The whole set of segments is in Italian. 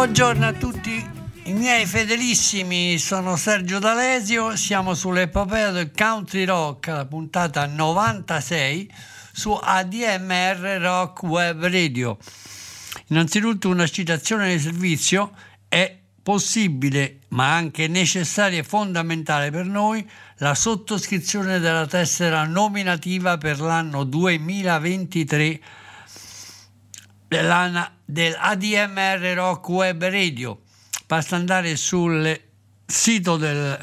Buongiorno a tutti. I miei fedelissimi, sono Sergio D'Alesio, siamo sull'epopea del country rock, la puntata 96 su ADMR Rock Web Radio. Innanzitutto una citazione di servizio. È possibile, ma anche necessaria e fondamentale per noi, la sottoscrizione della tessera nominativa per l'anno 2023 dell'ANA- dell'ADMR Rock Web Radio. Basta andare sul sito della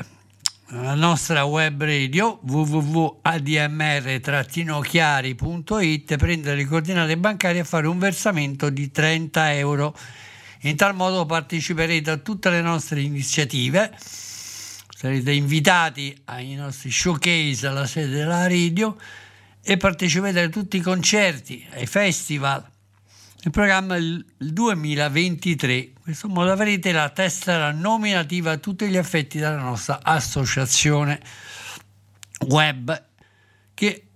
nostra web radio www.admr-chiari.it prendere le coordinate bancarie e fare un versamento di 30 euro. In tal modo parteciperete a tutte le nostre iniziative, sarete invitati ai nostri showcase alla sede della radio e parteciperete a tutti i concerti, ai festival. Il programma il 2023. In questo modo avrete la tessera nominativa a tutti gli effetti della nostra associazione web che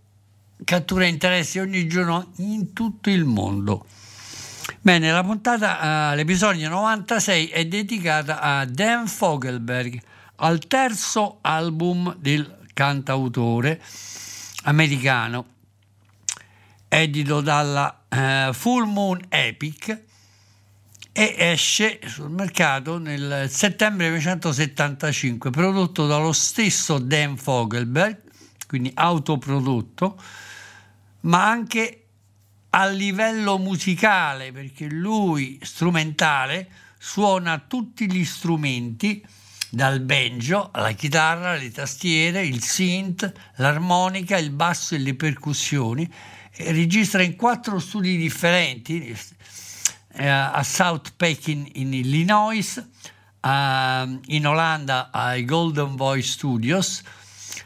cattura interessi ogni giorno in tutto il mondo. Bene, la puntata, eh, l'episodio 96 è dedicata a Dan Fogelberg, al terzo album del cantautore americano, edito dalla eh, Full Moon Epic e esce sul mercato nel settembre 1975, prodotto dallo stesso Dan Fogelberg, quindi autoprodotto, ma anche a livello musicale, perché lui strumentale suona tutti gli strumenti, dal banjo alla chitarra, le tastiere, il synth, l'armonica, il basso e le percussioni, e registra in quattro studi differenti, eh, a South Pekin in Illinois, a- in Olanda ai Golden Voice Studios,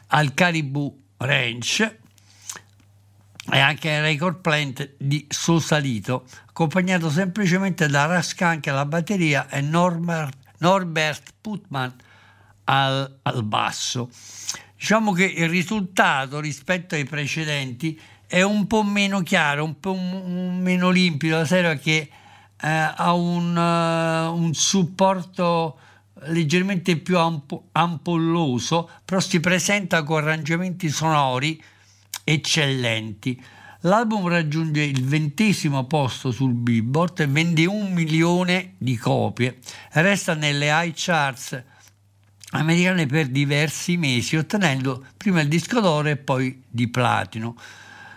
al Caribou Ranch, e anche ai record plant di Sosalito, accompagnato semplicemente da Raskank alla batteria e Norbert, Norbert Putman al, al basso. Diciamo che il risultato rispetto ai precedenti è un po' meno chiaro, un po' meno limpido, la serie che eh, ha un, eh, un supporto leggermente più ampo- ampolloso, però si presenta con arrangiamenti sonori eccellenti. L'album raggiunge il ventesimo posto sul Billboard vende un milione di copie. Resta nelle high charts americane per diversi mesi, ottenendo prima il disco d'oro e poi di platino.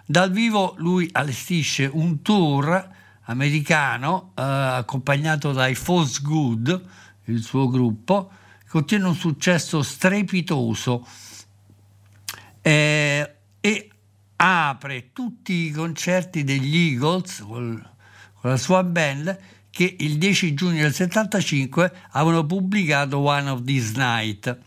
Dal vivo lui allestisce un tour americano eh, accompagnato dai False Good, il suo gruppo, che ottiene un successo strepitoso eh, e apre tutti i concerti degli Eagles con la sua band che il 10 giugno del 75 avevano pubblicato One of These Night.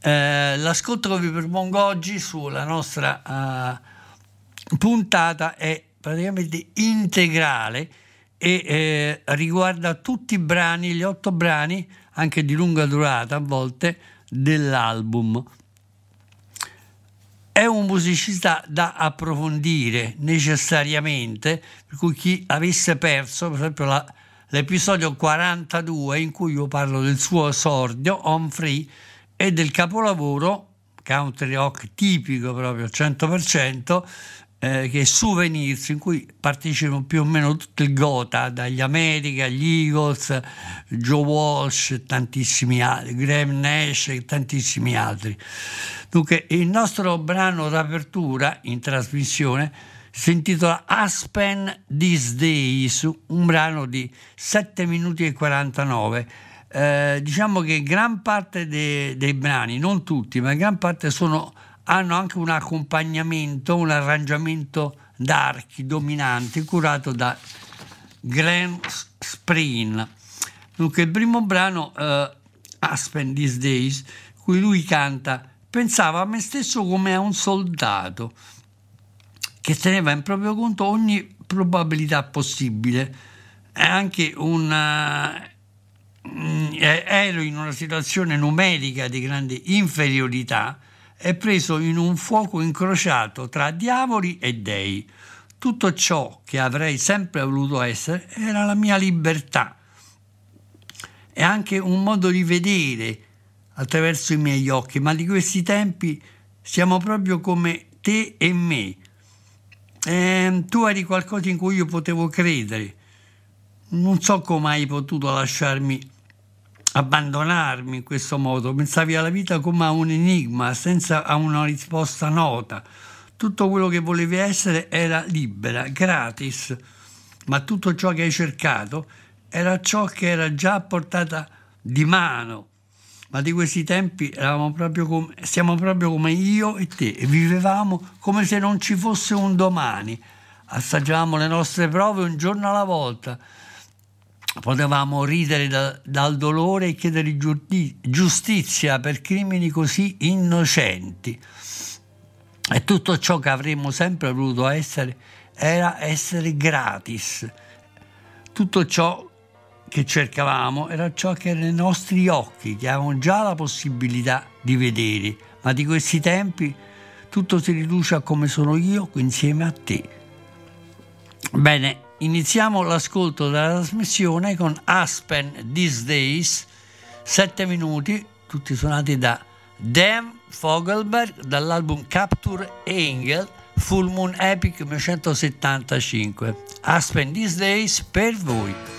Eh, l'ascolto che vi propongo oggi sulla nostra eh, puntata è praticamente integrale e eh, riguarda tutti i brani, gli otto brani, anche di lunga durata a volte, dell'album. È un musicista da approfondire necessariamente, per cui chi avesse perso, per esempio, la, l'episodio 42 in cui io parlo del suo esordio, On Free, e del capolavoro country rock tipico proprio al 100%, eh, che è Souvenirs, in cui partecipano più o meno tutto il Gotha, dagli America, gli Eagles, Joe Walsh e tantissimi altri, Graham Nash e tantissimi altri. Dunque, il nostro brano d'apertura in trasmissione si intitola Aspen These Days, un brano di 7 minuti e 49. Eh, diciamo che gran parte dei, dei brani, non tutti, ma gran parte sono hanno anche un accompagnamento, un arrangiamento d'archi dominanti curato da Glenn Spreen. Dunque il primo brano, uh, Aspen These Days, cui lui canta, pensava a me stesso come a un soldato che teneva in proprio conto ogni probabilità possibile e anche mm, ero in una situazione numerica di grande inferiorità è preso in un fuoco incrociato tra diavoli e dei. Tutto ciò che avrei sempre voluto essere era la mia libertà. È anche un modo di vedere attraverso i miei occhi, ma di questi tempi siamo proprio come te e me. Eh, tu eri qualcosa in cui io potevo credere. Non so come hai potuto lasciarmi abbandonarmi in questo modo, pensavi alla vita come a un enigma, senza a una risposta nota. Tutto quello che volevi essere era libera, gratis, ma tutto ciò che hai cercato era ciò che era già a portata di mano. Ma di questi tempi eravamo proprio come, siamo proprio come io e te e vivevamo come se non ci fosse un domani. Assaggiavamo le nostre prove un giorno alla volta potevamo ridere da, dal dolore e chiedere giustizia per crimini così innocenti. E tutto ciò che avremmo sempre voluto essere era essere gratis. Tutto ciò che cercavamo era ciò che nei nostri occhi, che avevamo già la possibilità di vedere, ma di questi tempi tutto si riduce a come sono io insieme a te. Bene, Iniziamo l'ascolto della trasmissione con Aspen These Days, 7 minuti, tutti suonati da Dan Fogelberg dall'album Capture Angel Full Moon Epic 1975. Aspen These Days per voi.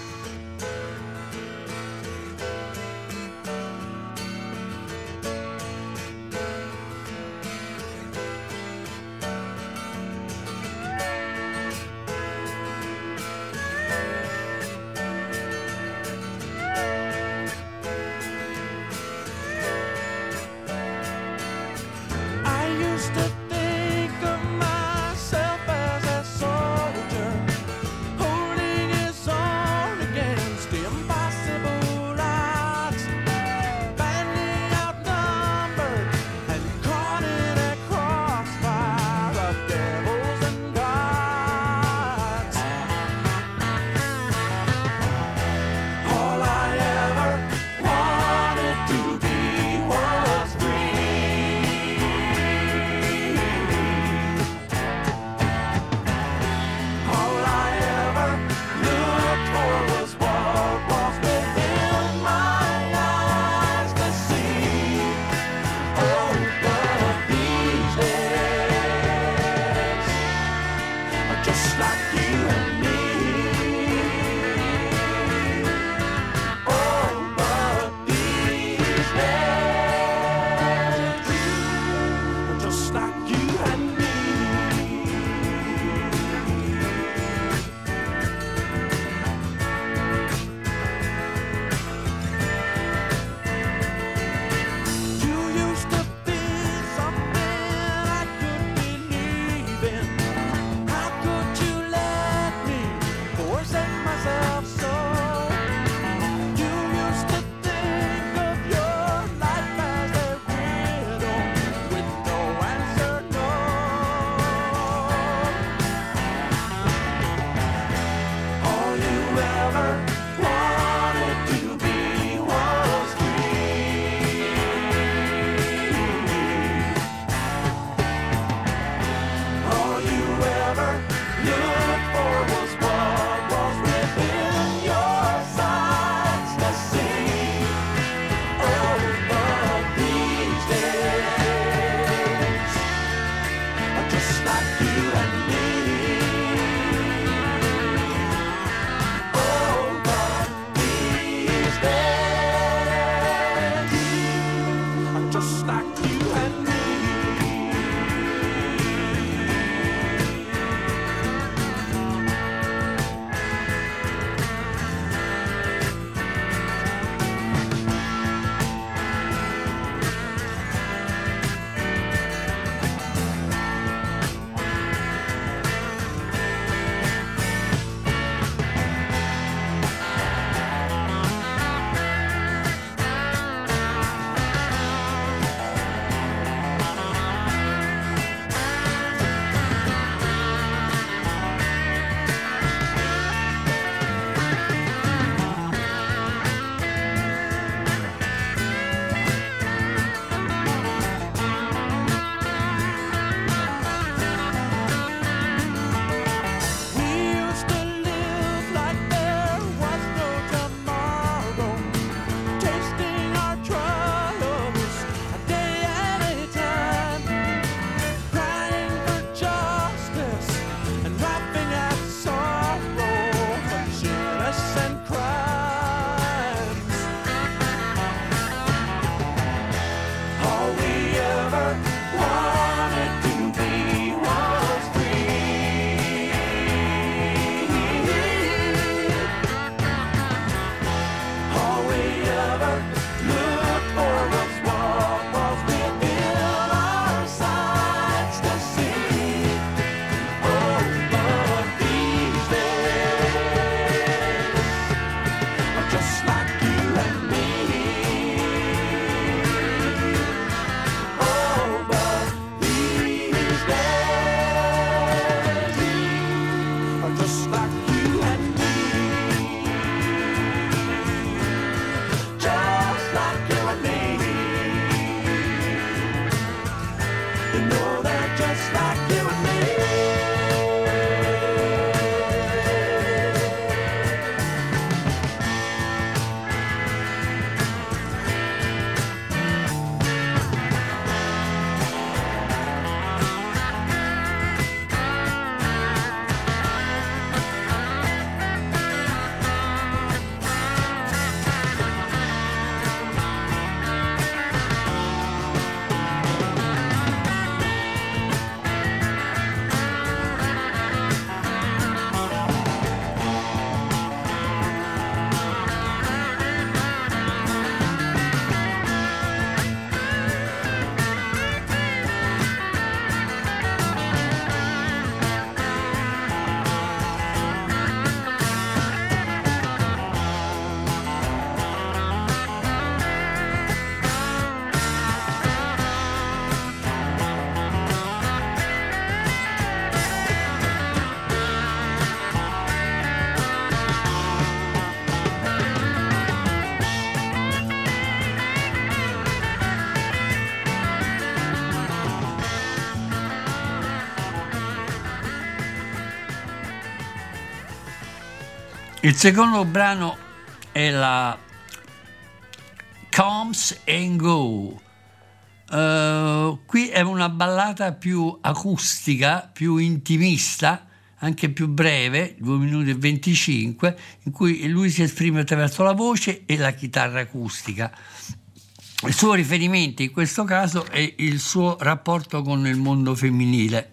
Il secondo brano è la Comes and Go. Uh, qui è una ballata più acustica, più intimista, anche più breve, 2 minuti e 25, in cui lui si esprime attraverso la voce e la chitarra acustica. Il suo riferimento in questo caso è il suo rapporto con il mondo femminile,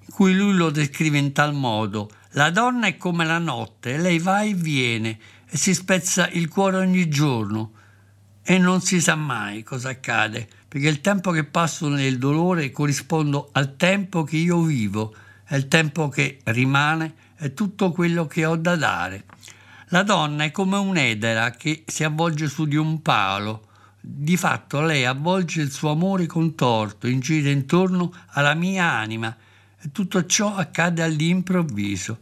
in cui lui lo descrive in tal modo la donna è come la notte, lei va e viene e si spezza il cuore ogni giorno e non si sa mai cosa accade, perché il tempo che passo nel dolore corrisponde al tempo che io vivo, e il tempo che rimane è tutto quello che ho da dare. La donna è come un'edera che si avvolge su di un palo. Di fatto lei avvolge il suo amore contorto, incide intorno alla mia anima tutto ciò accade all'improvviso.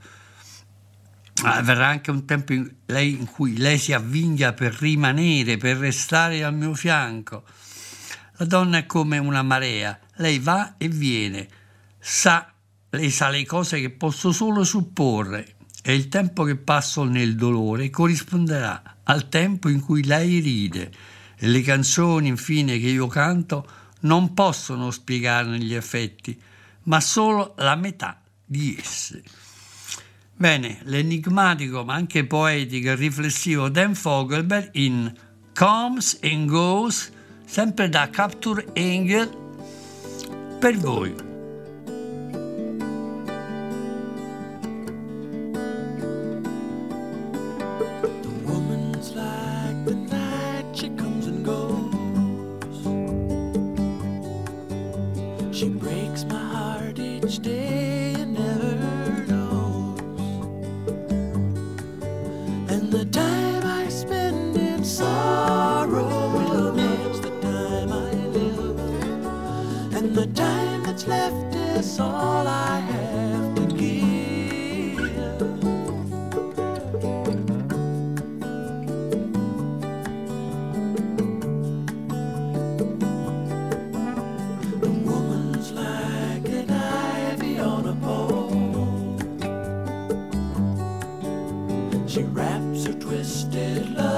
Ah, verrà anche un tempo in, lei, in cui lei si avvinglia per rimanere, per restare al mio fianco. La donna è come una marea, lei va e viene, sa, lei sa le cose che posso solo supporre. E il tempo che passo nel dolore corrisponderà al tempo in cui lei ride. E le canzoni infine che io canto non possono spiegarne gli effetti, ma solo la metà di esse. Bene, l'enigmatico ma anche poetico e riflessivo Dan Fogelberg in Comes and Goes, sempre da Capture Angel, per voi. She wraps her twisted love.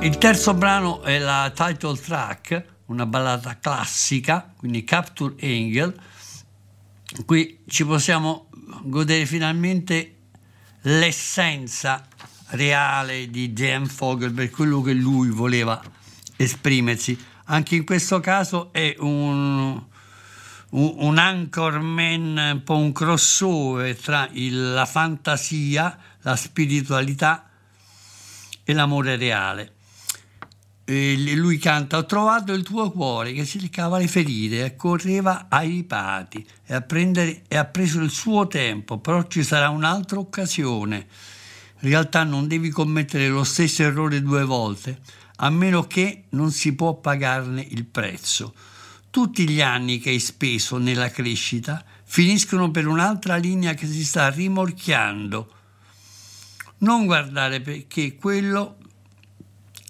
Il terzo brano è la title track, una ballata classica, quindi Capture Angel. Qui ci possiamo godere finalmente l'essenza reale di Jan Fogel per quello che lui voleva esprimersi. Anche in questo caso è un, un, un anchorman, un po' un crossover tra il, la fantasia, la spiritualità e l'amore reale e lui canta ho trovato il tuo cuore che si recava le ferite e correva ai ripati e, prendere, e ha preso il suo tempo però ci sarà un'altra occasione. In realtà non devi commettere lo stesso errore due volte a meno che non si può pagarne il prezzo. Tutti gli anni che hai speso nella crescita finiscono per un'altra linea che si sta rimorchiando. Non guardare perché quello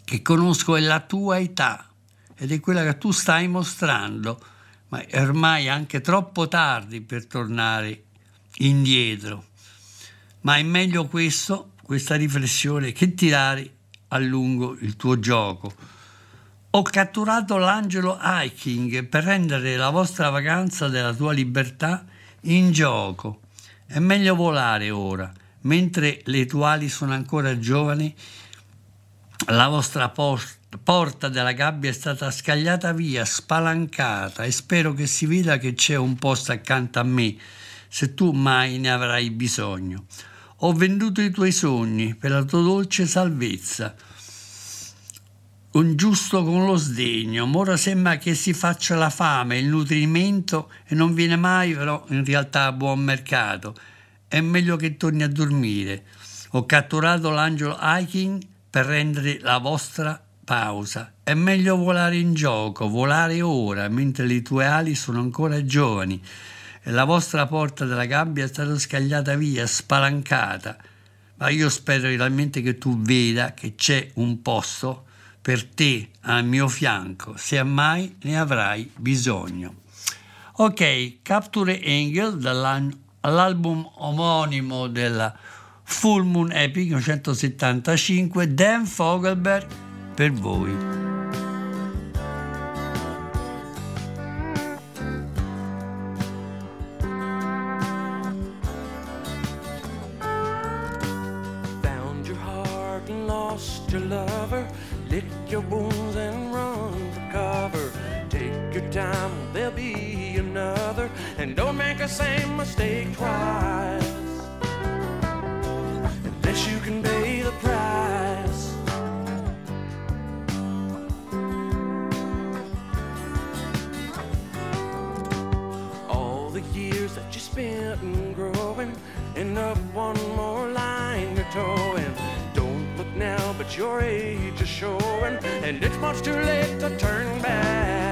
che conosco è la tua età ed è quella che tu stai mostrando, ma è ormai anche troppo tardi per tornare indietro. Ma è meglio questo, questa riflessione, che tirare a lungo il tuo gioco. Ho catturato l'angelo hiking per rendere la vostra vacanza della tua libertà in gioco. È meglio volare ora, mentre le tue ali sono ancora giovani. La vostra porta, porta della gabbia è stata scagliata via, spalancata e spero che si veda che c'è un posto accanto a me, se tu mai ne avrai bisogno. Ho venduto i tuoi sogni per la tua dolce salvezza un giusto con lo sdegno, ora sembra che si faccia la fame, il nutrimento e non viene mai però in realtà a buon mercato. È meglio che torni a dormire. Ho catturato l'angelo hiking per rendere la vostra pausa. È meglio volare in gioco, volare ora, mentre le tue ali sono ancora giovani e la vostra porta della gabbia è stata scagliata via, spalancata. Ma io spero realmente che tu veda che c'è un posto per te al mio fianco, se mai ne avrai bisogno. Ok, Capture Angel dall'album omonimo della Full Moon Epic 1975, Dan Fogelberg per voi. afraid to show, and, and it's much too late to turn back.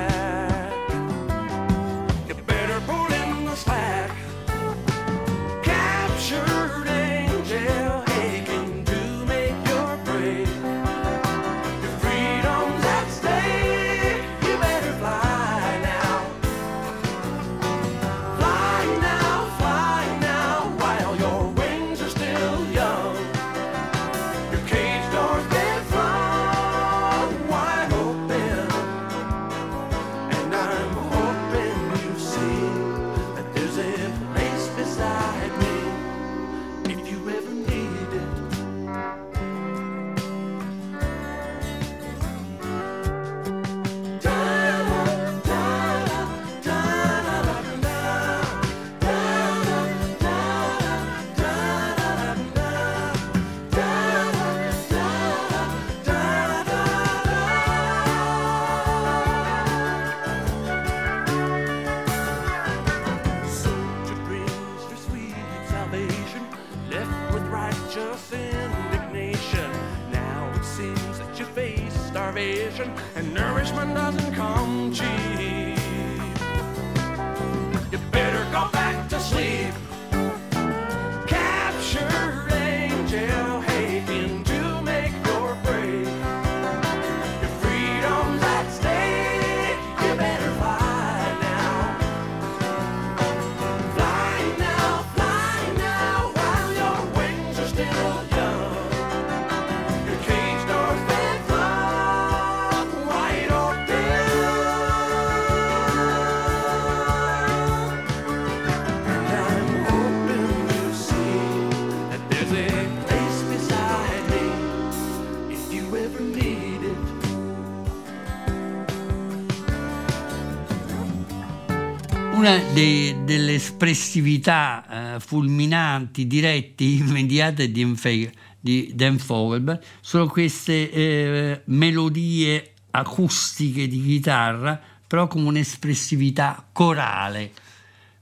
Espressività eh, fulminanti, dirette, immediate di, di Dan Fogelberg sono queste eh, melodie acustiche di chitarra, però con un'espressività corale.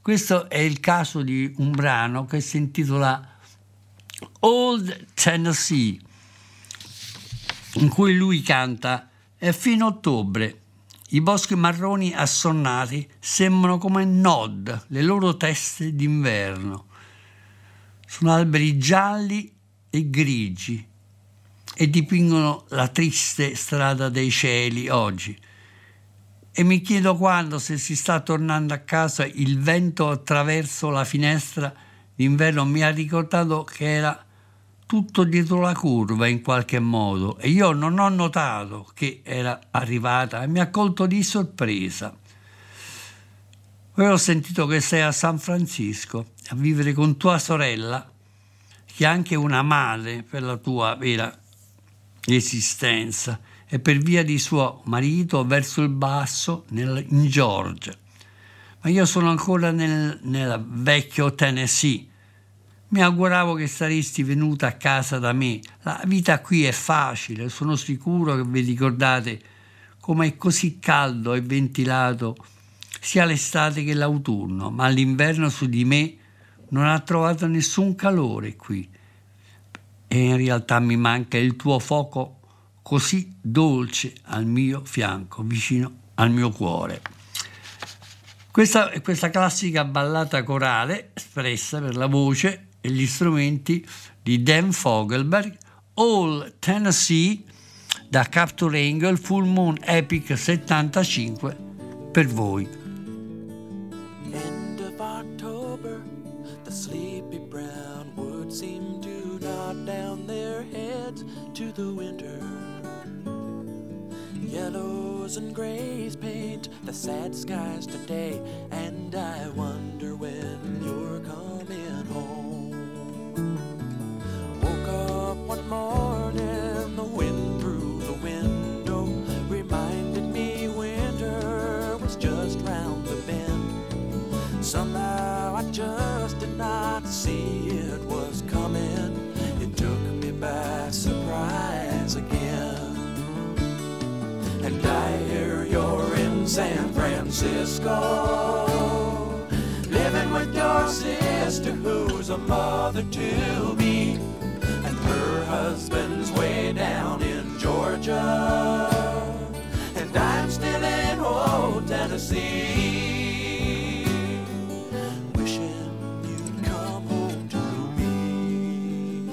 Questo è il caso di un brano che si intitola Old Tennessee, in cui lui canta fino a ottobre i boschi marroni assonnati sembrano come nod, le loro teste d'inverno. Sono alberi gialli e grigi e dipingono la triste strada dei cieli oggi. E mi chiedo quando, se si sta tornando a casa, il vento attraverso la finestra d'inverno mi ha ricordato che era tutto dietro la curva in qualche modo e io non ho notato che era arrivata e mi ha colto di sorpresa. Poi ho sentito che sei a San Francisco a vivere con tua sorella, che è anche una madre per la tua vera esistenza, e per via di suo marito verso il basso nel, in Georgia. Ma io sono ancora nel, nel vecchio Tennessee mi auguravo che saresti venuta a casa da me. La vita qui è facile, sono sicuro che vi ricordate come è così caldo e ventilato sia l'estate che l'autunno, ma l'inverno su di me non ha trovato nessun calore qui. E in realtà mi manca il tuo fuoco così dolce al mio fianco, vicino al mio cuore. Questa è questa classica ballata corale espressa per la voce e gli strumenti di Dan Fogelberg, All Tennessee da Capture Angle Full Moon Epic 75 per voi. End of October, the sleepy brown woods seem to nod down their heads to the winter. Yellows and grays paint the sad skies today, and I wonder one morning, the wind through the window reminded me winter was just round the bend. Somehow I just did not see it was coming. It took me by surprise again. And I hear you're in San Francisco, living with your sister who's a mother to wishing you'd come home to me.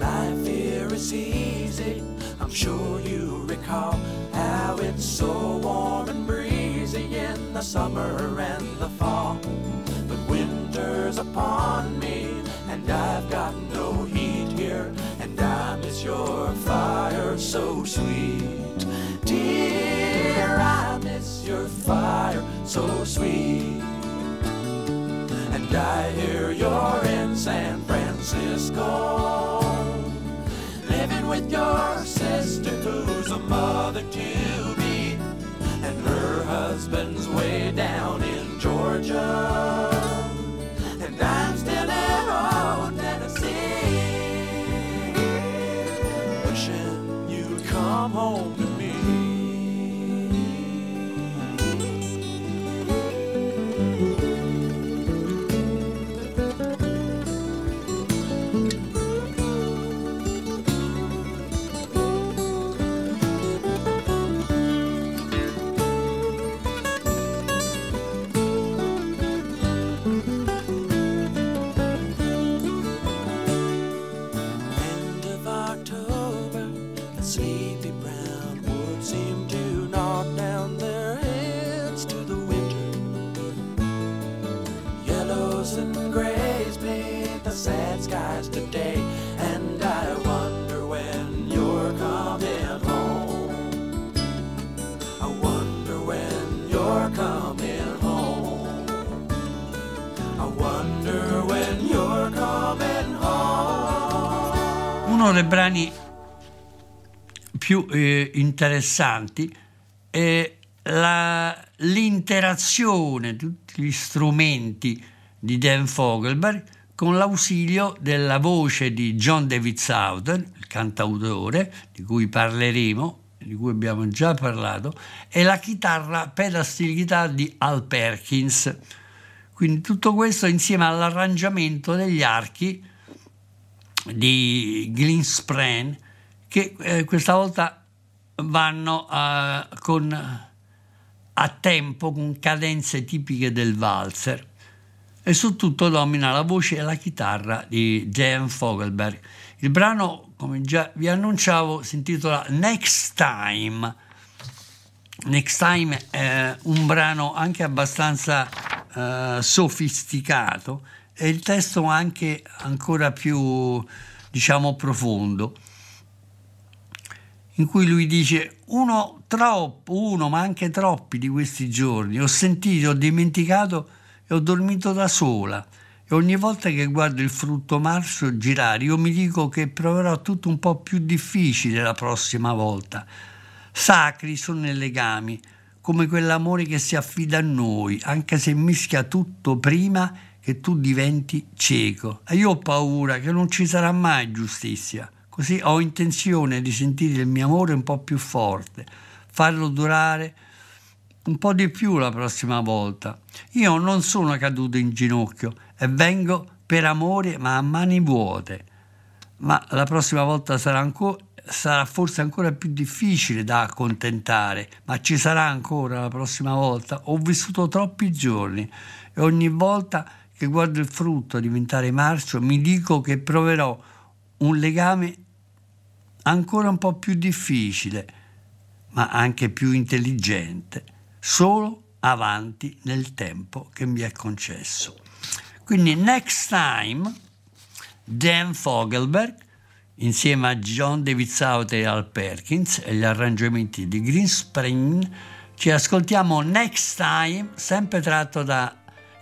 Life here is easy, I'm sure you recall how it's so warm and breezy in the summer and the fall. But winter's upon me and I've got no heat here, and I miss your fire so sweet. So sweet. And I hear you're in San Francisco, living with your sister who's a mother to be, and her husband's way down in Georgia. Dei brani più eh, interessanti è la, l'interazione di tutti gli strumenti di Dan Fogelberg con l'ausilio della voce di John David Southern, il cantautore di cui parleremo, di cui abbiamo già parlato, e la chitarra guitar di Al Perkins. Quindi tutto questo insieme all'arrangiamento degli archi di Glinspren che eh, questa volta vanno a, eh, con, a tempo con cadenze tipiche del valzer e su tutto domina la voce e la chitarra di Jan Fogelberg. Il brano, come già vi annunciavo, si intitola Next Time. Next Time è un brano anche abbastanza eh, sofisticato e il testo anche ancora più, diciamo, profondo, in cui lui dice uno troppo, uno ma anche troppi di questi giorni, ho sentito, ho dimenticato e ho dormito da sola. E ogni volta che guardo il frutto marzo girare, io mi dico che proverò tutto un po' più difficile la prossima volta. Sacri sono i legami, come quell'amore che si affida a noi, anche se mischia tutto prima che tu diventi cieco. E io ho paura che non ci sarà mai giustizia. Così ho intenzione di sentire il mio amore un po' più forte, farlo durare un po' di più la prossima volta. Io non sono caduto in ginocchio e vengo per amore ma a mani vuote. Ma la prossima volta sarà ancora sarà forse ancora più difficile da accontentare, ma ci sarà ancora la prossima volta. Ho vissuto troppi giorni e ogni volta che guardo il frutto diventare marcio mi dico che proverò un legame ancora un po' più difficile, ma anche più intelligente, solo avanti nel tempo che mi è concesso. Quindi Next Time, Dan Fogelberg, insieme a John David South e Al Perkins e gli arrangiamenti di Green Spring, ci ascoltiamo Next Time, sempre tratto da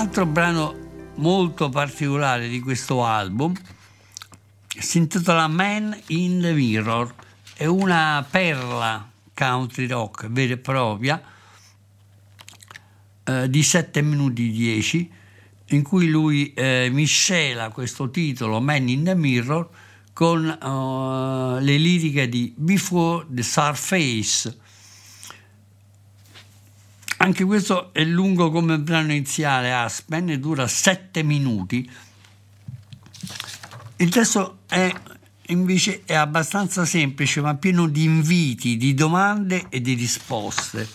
altro brano molto particolare di questo album si intitola Man in the Mirror, è una perla country rock vera e propria eh, di 7 minuti 10 in cui lui eh, miscela questo titolo Man in the Mirror con uh, le liriche di Before the Surface anche questo è lungo come il brano iniziale Aspen e dura 7 minuti. Il testo è invece è abbastanza semplice ma pieno di inviti, di domande e di risposte,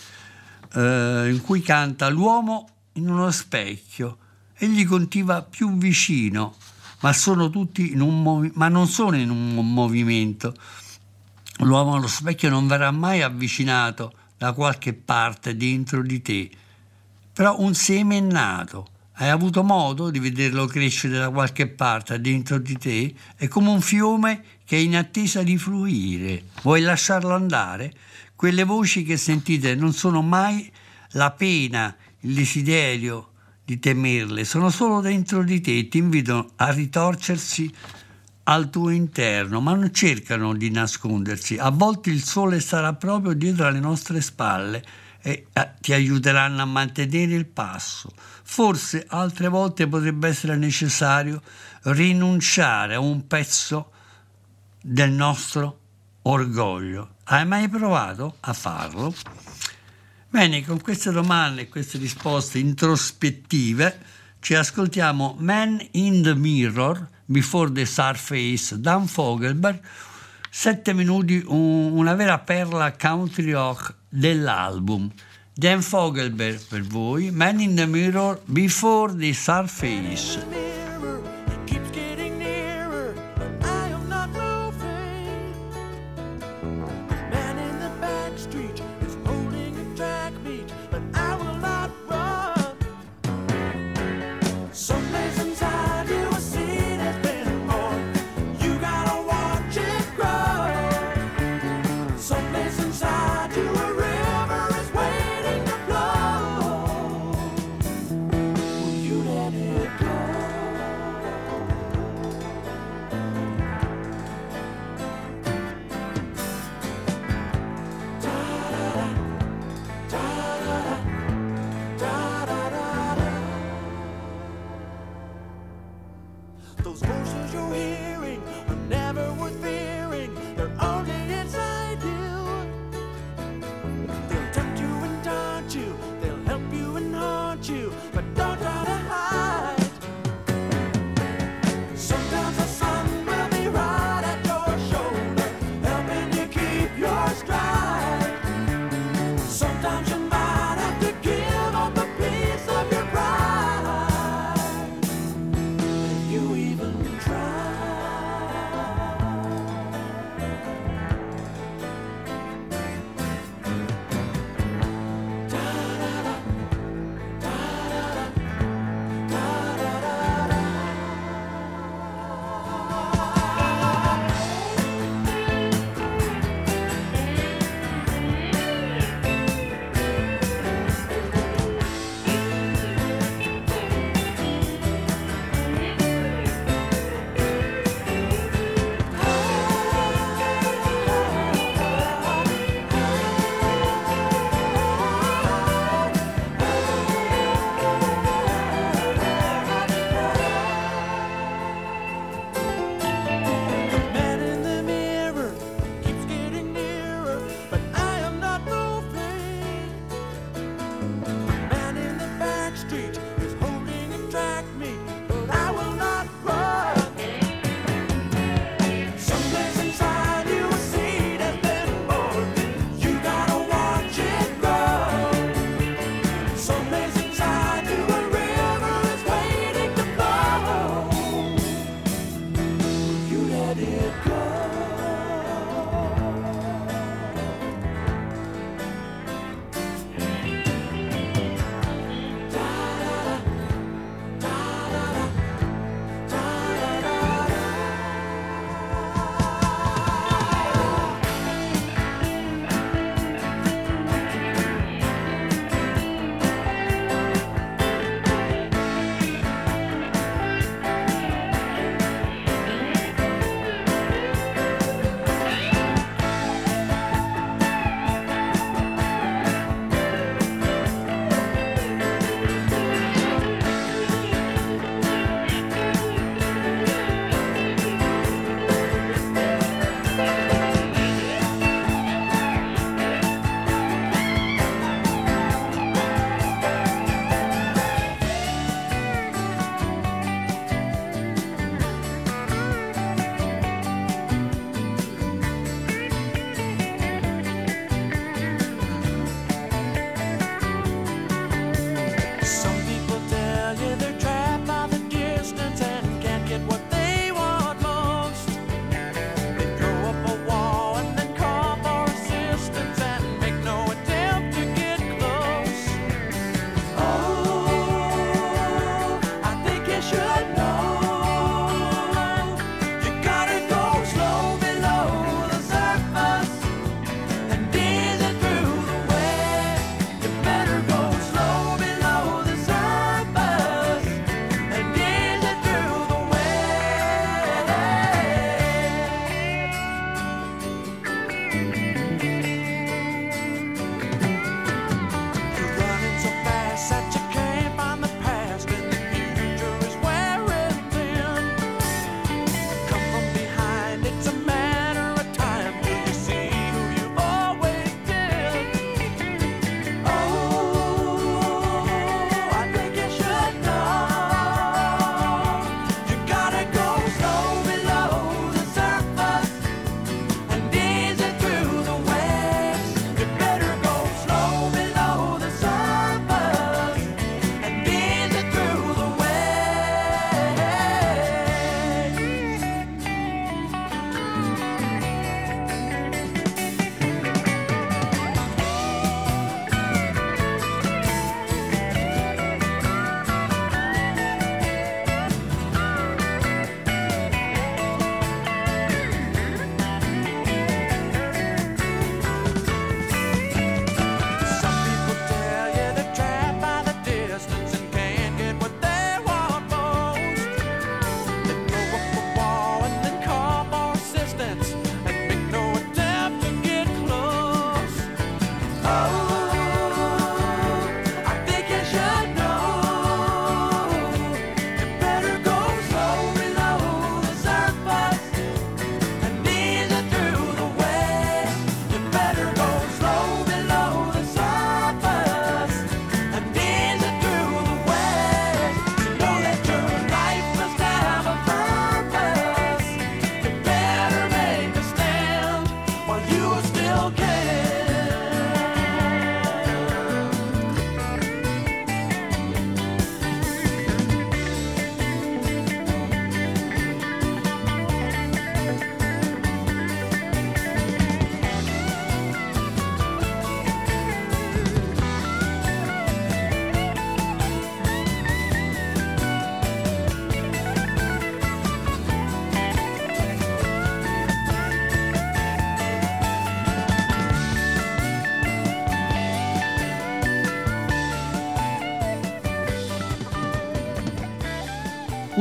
eh, in cui canta l'uomo in uno specchio. Egli contiva più vicino, ma, sono tutti in un movi- ma non sono in un movimento. L'uomo allo specchio non verrà mai avvicinato da qualche parte dentro di te. Però un seme è nato, hai avuto modo di vederlo crescere da qualche parte dentro di te? È come un fiume che è in attesa di fluire. Vuoi lasciarlo andare? Quelle voci che sentite non sono mai la pena, il desiderio di temerle, sono solo dentro di te e ti invitano a ritorcersi al tuo interno, ma non cercano di nascondersi. A volte il sole sarà proprio dietro alle nostre spalle e eh, ti aiuteranno a mantenere il passo. Forse altre volte potrebbe essere necessario rinunciare a un pezzo del nostro orgoglio. Hai mai provato a farlo? Bene, con queste domande e queste risposte introspettive ci ascoltiamo Man in the Mirror Before the Surface, Dan Fogelberg, sette minuti, un, una vera perla country rock dell'album. Dan Fogelberg per voi, Man in the Mirror, Before the Surface.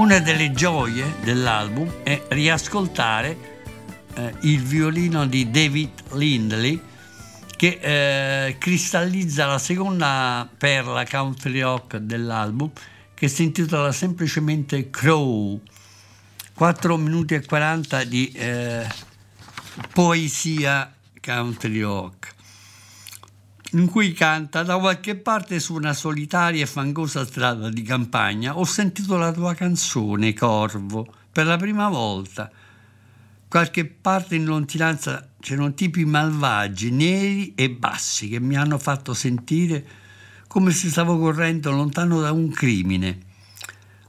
Una delle gioie dell'album è riascoltare eh, il violino di David Lindley che eh, cristallizza la seconda perla country rock dell'album che si intitola semplicemente Crow. 4 minuti e 40 di eh, poesia country rock in cui canta da qualche parte su una solitaria e fangosa strada di campagna ho sentito la tua canzone Corvo per la prima volta. Qualche parte in lontananza c'erano tipi malvagi neri e bassi che mi hanno fatto sentire come se stavo correndo lontano da un crimine.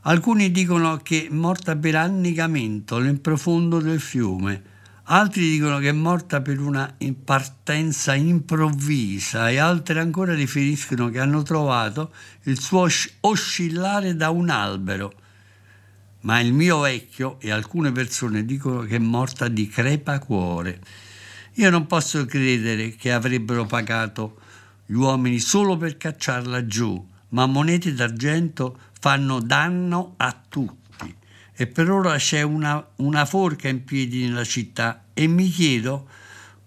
Alcuni dicono che è morta per annegamento nel profondo del fiume altri dicono che è morta per una partenza improvvisa e altri ancora riferiscono che hanno trovato il suo oscillare da un albero. Ma il mio vecchio e alcune persone dicono che è morta di crepacuore. Io non posso credere che avrebbero pagato gli uomini solo per cacciarla giù, ma monete d'argento fanno danno a tutti e per ora c'è una, una forca in piedi nella città e mi chiedo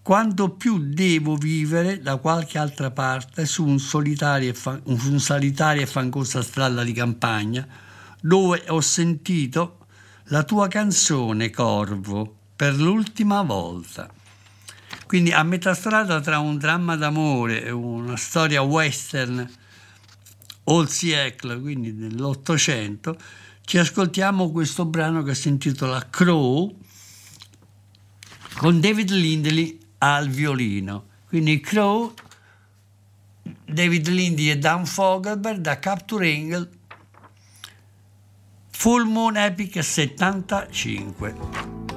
quanto più devo vivere da qualche altra parte su un solitaria e, un solitaria e fangosa strada di campagna dove ho sentito la tua canzone Corvo per l'ultima volta. Quindi a metà strada tra un dramma d'amore e una storia western old siècle, quindi dell'Ottocento, ci ascoltiamo questo brano che si intitola Crow con David Lindley al violino. Quindi Crow, David Lindley e Dan Fogelberg da Capture Angle, Full Moon Epic 75.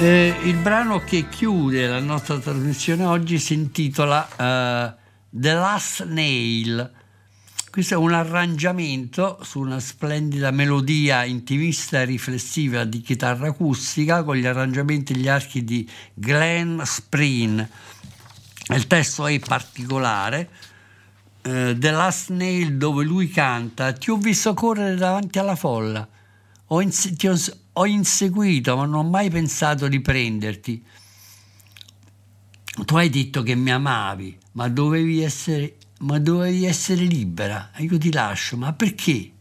Eh, il brano che chiude la nostra trasmissione oggi si intitola uh, The Last Nail. Questo è un arrangiamento su una splendida melodia intimista e riflessiva di chitarra acustica con gli arrangiamenti e gli archi di Glenn Spreen. Il testo è particolare. Uh, The Last Nail dove lui canta Ti ho visto correre davanti alla folla. Ho, ins- ti ho, ho inseguito, ma non ho mai pensato di prenderti. Tu hai detto che mi amavi, ma dovevi essere, ma dovevi essere libera. E io ti lascio, ma perché?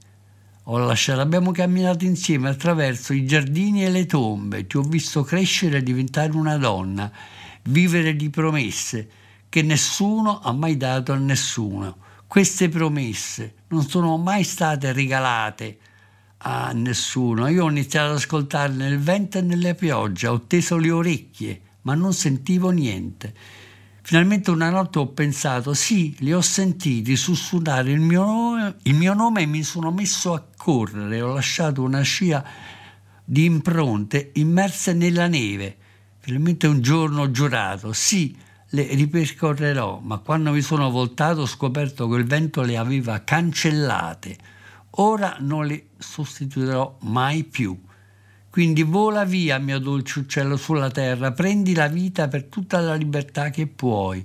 Ho lasciato, abbiamo camminato insieme attraverso i giardini e le tombe, ti ho visto crescere e diventare una donna, vivere di promesse che nessuno ha mai dato a nessuno. Queste promesse non sono mai state regalate a nessuno. Io ho iniziato ad ascoltare nel vento e nella pioggia, ho teso le orecchie, ma non sentivo niente. Finalmente una notte ho pensato, sì, li ho sentiti sussurrare il mio nome, il mio nome e mi sono messo a correre, ho lasciato una scia di impronte immerse nella neve. Finalmente un giorno ho giurato, sì, le ripercorrerò, ma quando mi sono voltato ho scoperto che il vento le aveva cancellate ora non li sostituirò mai più. Quindi vola via, mio dolce uccello, sulla terra, prendi la vita per tutta la libertà che puoi.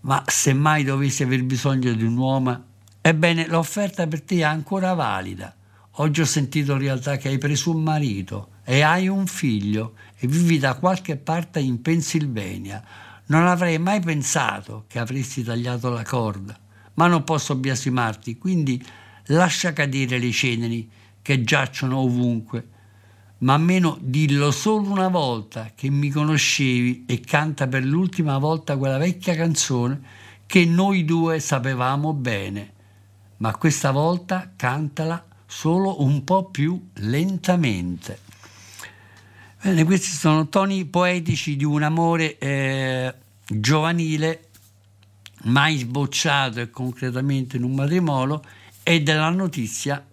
Ma se mai dovessi aver bisogno di un uomo, ebbene l'offerta per te è ancora valida. Oggi ho sentito in realtà che hai preso un marito e hai un figlio e vivi da qualche parte in Pennsylvania. Non avrei mai pensato che avresti tagliato la corda, ma non posso biasimarti, quindi lascia cadere le ceneri che giacciono ovunque, ma almeno dillo solo una volta che mi conoscevi e canta per l'ultima volta quella vecchia canzone che noi due sapevamo bene, ma questa volta cantala solo un po' più lentamente. Bene, questi sono toni poetici di un amore eh, giovanile, mai sbocciato e concretamente in un matrimonio, e della notizia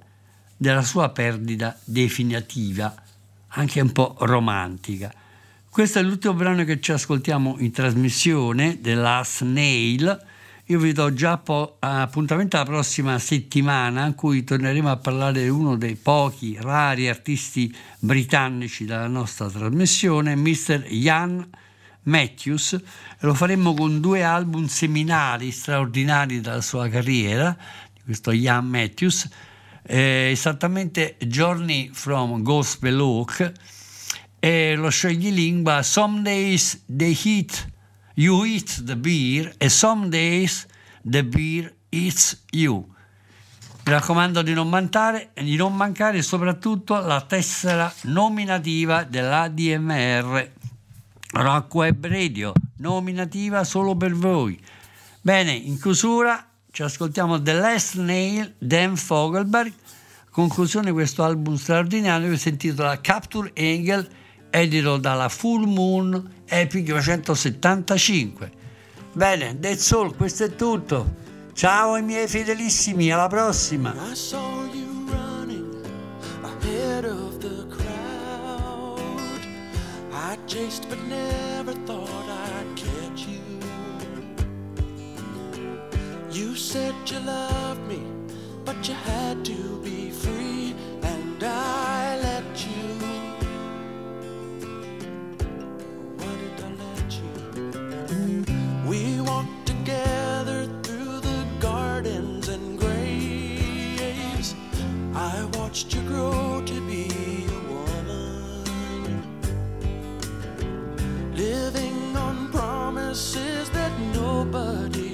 della sua perdita definitiva, anche un po' romantica. Questo è l'ultimo brano che ci ascoltiamo in trasmissione, The Last Nail. Io vi do già po- appuntamento alla prossima settimana in cui torneremo a parlare di uno dei pochi rari artisti britannici della nostra trasmissione, Mr. Ian Matthews. Lo faremo con due album seminali straordinari della sua carriera, questo Ian Matthews, eh, esattamente Journey from Gospel Oak e lo scioglilingua Some days they eat, you eat the beer e some days the beer eats you. Mi raccomando di non mancare, di non mancare soprattutto la tessera nominativa dell'ADMR Rock Web Radio, nominativa solo per voi. Bene, in chiusura ci ascoltiamo The Last Nail, Dan Fogelberg. Conclusione di questo album straordinario che si intitola Capture Angel, edito dalla Full Moon Epic 175. Bene, that's all, questo è tutto. Ciao ai miei fedelissimi, alla prossima. I chased but never thought You said you loved me, but you had to be free, and I let you. Why did I let you? We walked together through the gardens and graves. I watched you grow to be a woman, living on promises that nobody.